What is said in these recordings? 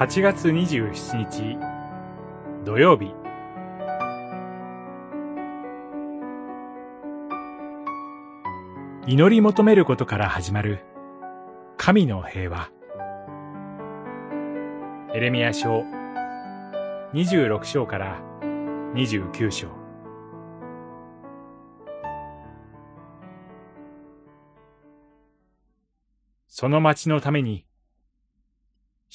8月27日土曜日。祈り求めることから始まる神の平和。エレミア書26章から29章。その町のために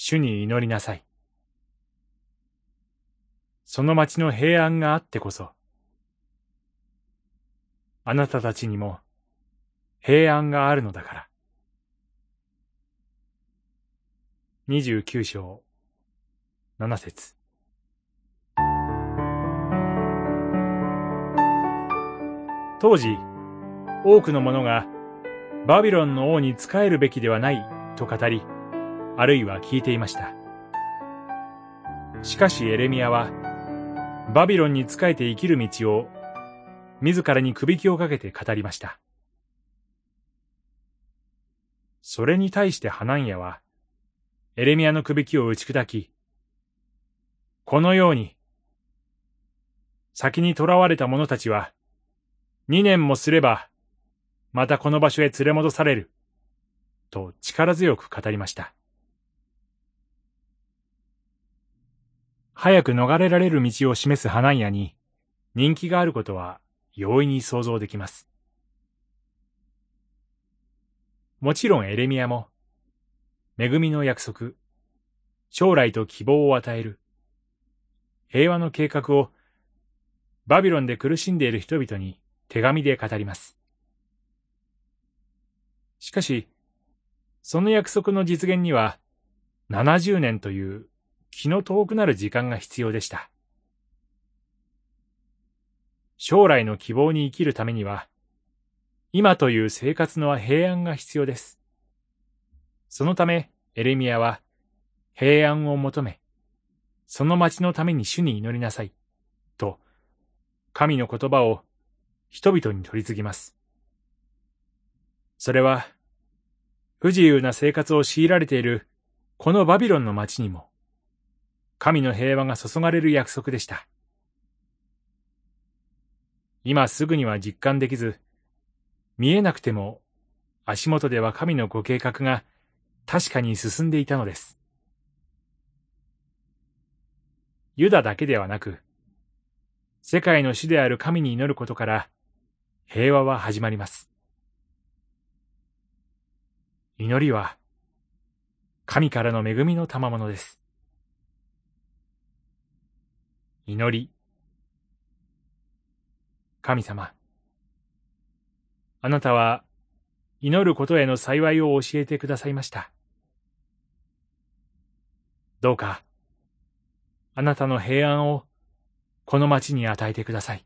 主に祈りなさい。その町の平安があってこそ、あなたたちにも平安があるのだから。二十九章、七節当時、多くの者がバビロンの王に仕えるべきではないと語り、あるいは聞いていました。しかしエレミアは、バビロンに仕えて生きる道を、自らに首輝をかけて語りました。それに対してハナンヤは、エレミアの首輝を打ち砕き、このように、先に囚われた者たちは、二年もすれば、またこの場所へ連れ戻される、と力強く語りました。早く逃れられる道を示すハナンヤに人気があることは容易に想像できます。もちろんエレミアも、恵みの約束、将来と希望を与える、平和の計画をバビロンで苦しんでいる人々に手紙で語ります。しかし、その約束の実現には70年という気の遠くなる時間が必要でした。将来の希望に生きるためには、今という生活の平安が必要です。そのため、エレミアは、平安を求め、その町のために主に祈りなさい、と、神の言葉を人々に取り次ぎます。それは、不自由な生活を強いられているこのバビロンの町にも、神の平和が注がれる約束でした。今すぐには実感できず、見えなくても足元では神のご計画が確かに進んでいたのです。ユダだけではなく、世界の主である神に祈ることから平和は始まります。祈りは神からの恵みの賜物です。祈り。神様。あなたは祈ることへの幸いを教えてくださいました。どうか、あなたの平安をこの町に与えてください。